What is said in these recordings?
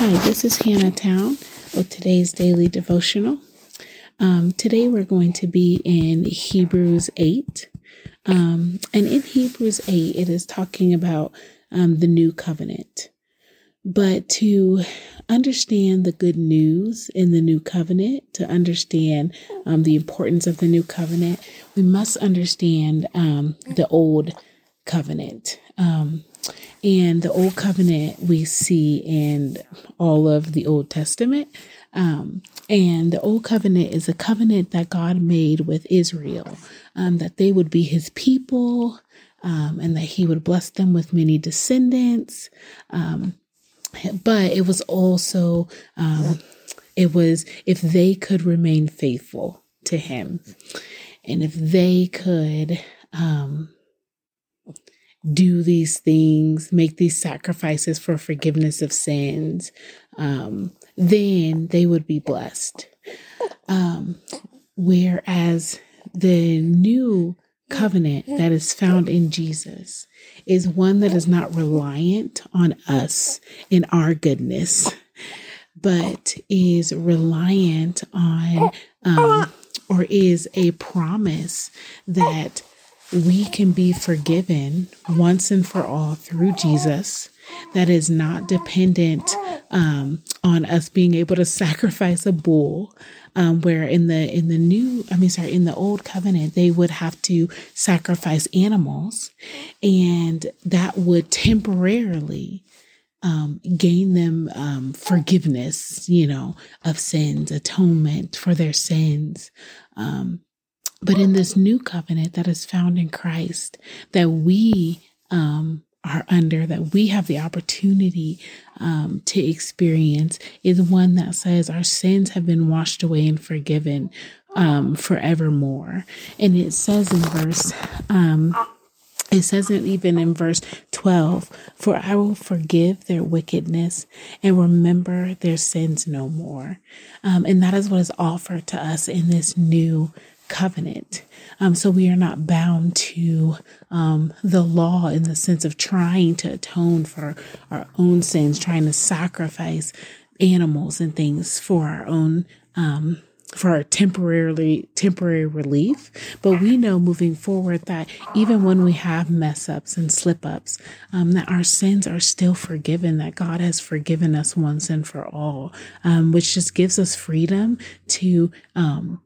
Hi, this is Hannah Town with today's daily devotional. Um, today we're going to be in Hebrews 8. Um, and in Hebrews 8, it is talking about um, the new covenant. But to understand the good news in the new covenant, to understand um, the importance of the new covenant, we must understand um, the old covenant. Um, and the Old Covenant we see in all of the Old Testament. Um, and the Old Covenant is a covenant that God made with Israel, um, that they would be his people, um, and that he would bless them with many descendants. Um, but it was also, um, it was if they could remain faithful to him, and if they could, um, do these things, make these sacrifices for forgiveness of sins, um, then they would be blessed. Um, whereas the new covenant that is found in Jesus is one that is not reliant on us in our goodness, but is reliant on um, or is a promise that we can be forgiven once and for all through Jesus. That is not dependent um, on us being able to sacrifice a bull. Um, where in the in the new, I mean, sorry, in the old covenant, they would have to sacrifice animals, and that would temporarily um, gain them um, forgiveness, you know, of sins, atonement for their sins. Um, but in this new covenant that is found in Christ, that we um, are under, that we have the opportunity um, to experience, is one that says our sins have been washed away and forgiven um, forevermore. And it says in verse, um, it says it even in verse 12, for I will forgive their wickedness and remember their sins no more. Um, and that is what is offered to us in this new covenant. Um, so we are not bound to um, the law in the sense of trying to atone for our own sins, trying to sacrifice animals and things for our own. Um, for our temporarily temporary relief but we know moving forward that even when we have mess ups and slip ups um, that our sins are still forgiven that god has forgiven us once and for all um, which just gives us freedom to um,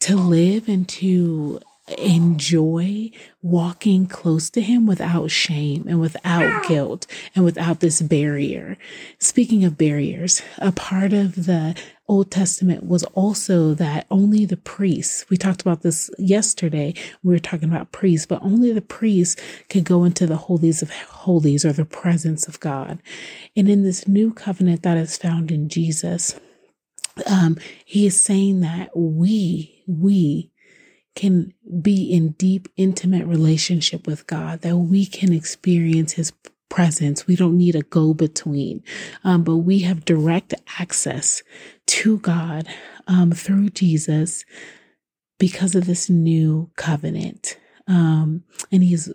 to live and to enjoy walking close to him without shame and without guilt and without this barrier. Speaking of barriers, a part of the Old Testament was also that only the priests, we talked about this yesterday, we were talking about priests, but only the priests could go into the holies of holies or the presence of God. And in this new covenant that is found in Jesus, um, he is saying that we, we can be in deep, intimate relationship with God, that we can experience his presence. We don't need a go between, um, but we have direct access to God um, through Jesus because of this new covenant. Um, and he's,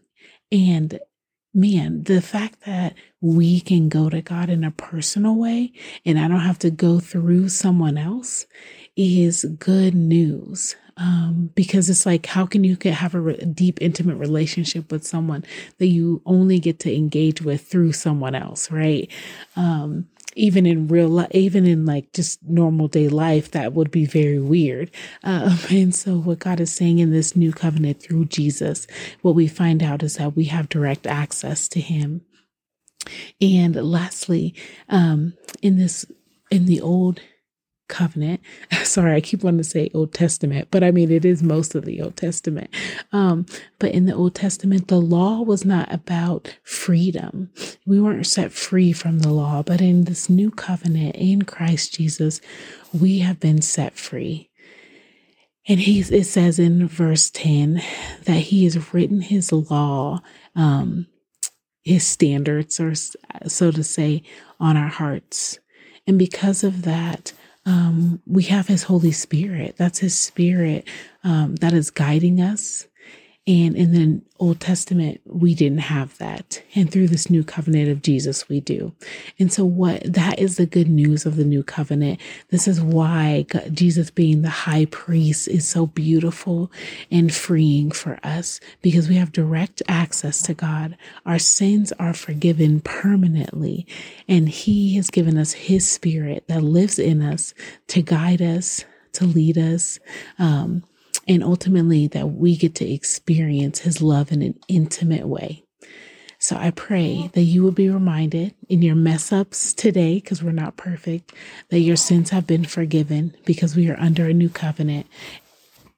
and man, the fact that we can go to God in a personal way and I don't have to go through someone else is good news. Um, because it's like, how can you have a, re- deep, intimate relationship with someone that you only get to engage with through someone else, right? Um, even in real life, even in like just normal day life, that would be very weird. Um, and so, what God is saying in this new covenant through Jesus, what we find out is that we have direct access to Him. And lastly, um, in this, in the old covenant. Sorry, I keep wanting to say Old Testament, but I mean, it is most of the Old Testament. Um, but in the Old Testament, the law was not about freedom. We weren't set free from the law, but in this new covenant in Christ Jesus, we have been set free. And he, it says in verse 10 that he has written his law, um, his standards, or so to say, on our hearts. And because of that, um, we have his Holy Spirit. That's his spirit um, that is guiding us And in the Old Testament, we didn't have that. And through this new covenant of Jesus, we do. And so, what that is the good news of the new covenant. This is why God, Jesus being the high priest is so beautiful and freeing for us because we have direct access to God. Our sins are forgiven permanently, and He has given us His Spirit that lives in us to guide us, to lead us. Um, and ultimately, that we get to experience his love in an intimate way. So I pray that you will be reminded in your mess ups today, because we're not perfect, that your sins have been forgiven because we are under a new covenant.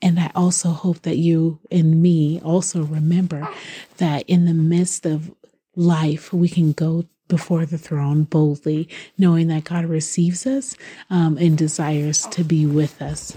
And I also hope that you and me also remember that in the midst of life, we can go before the throne boldly, knowing that God receives us um, and desires to be with us.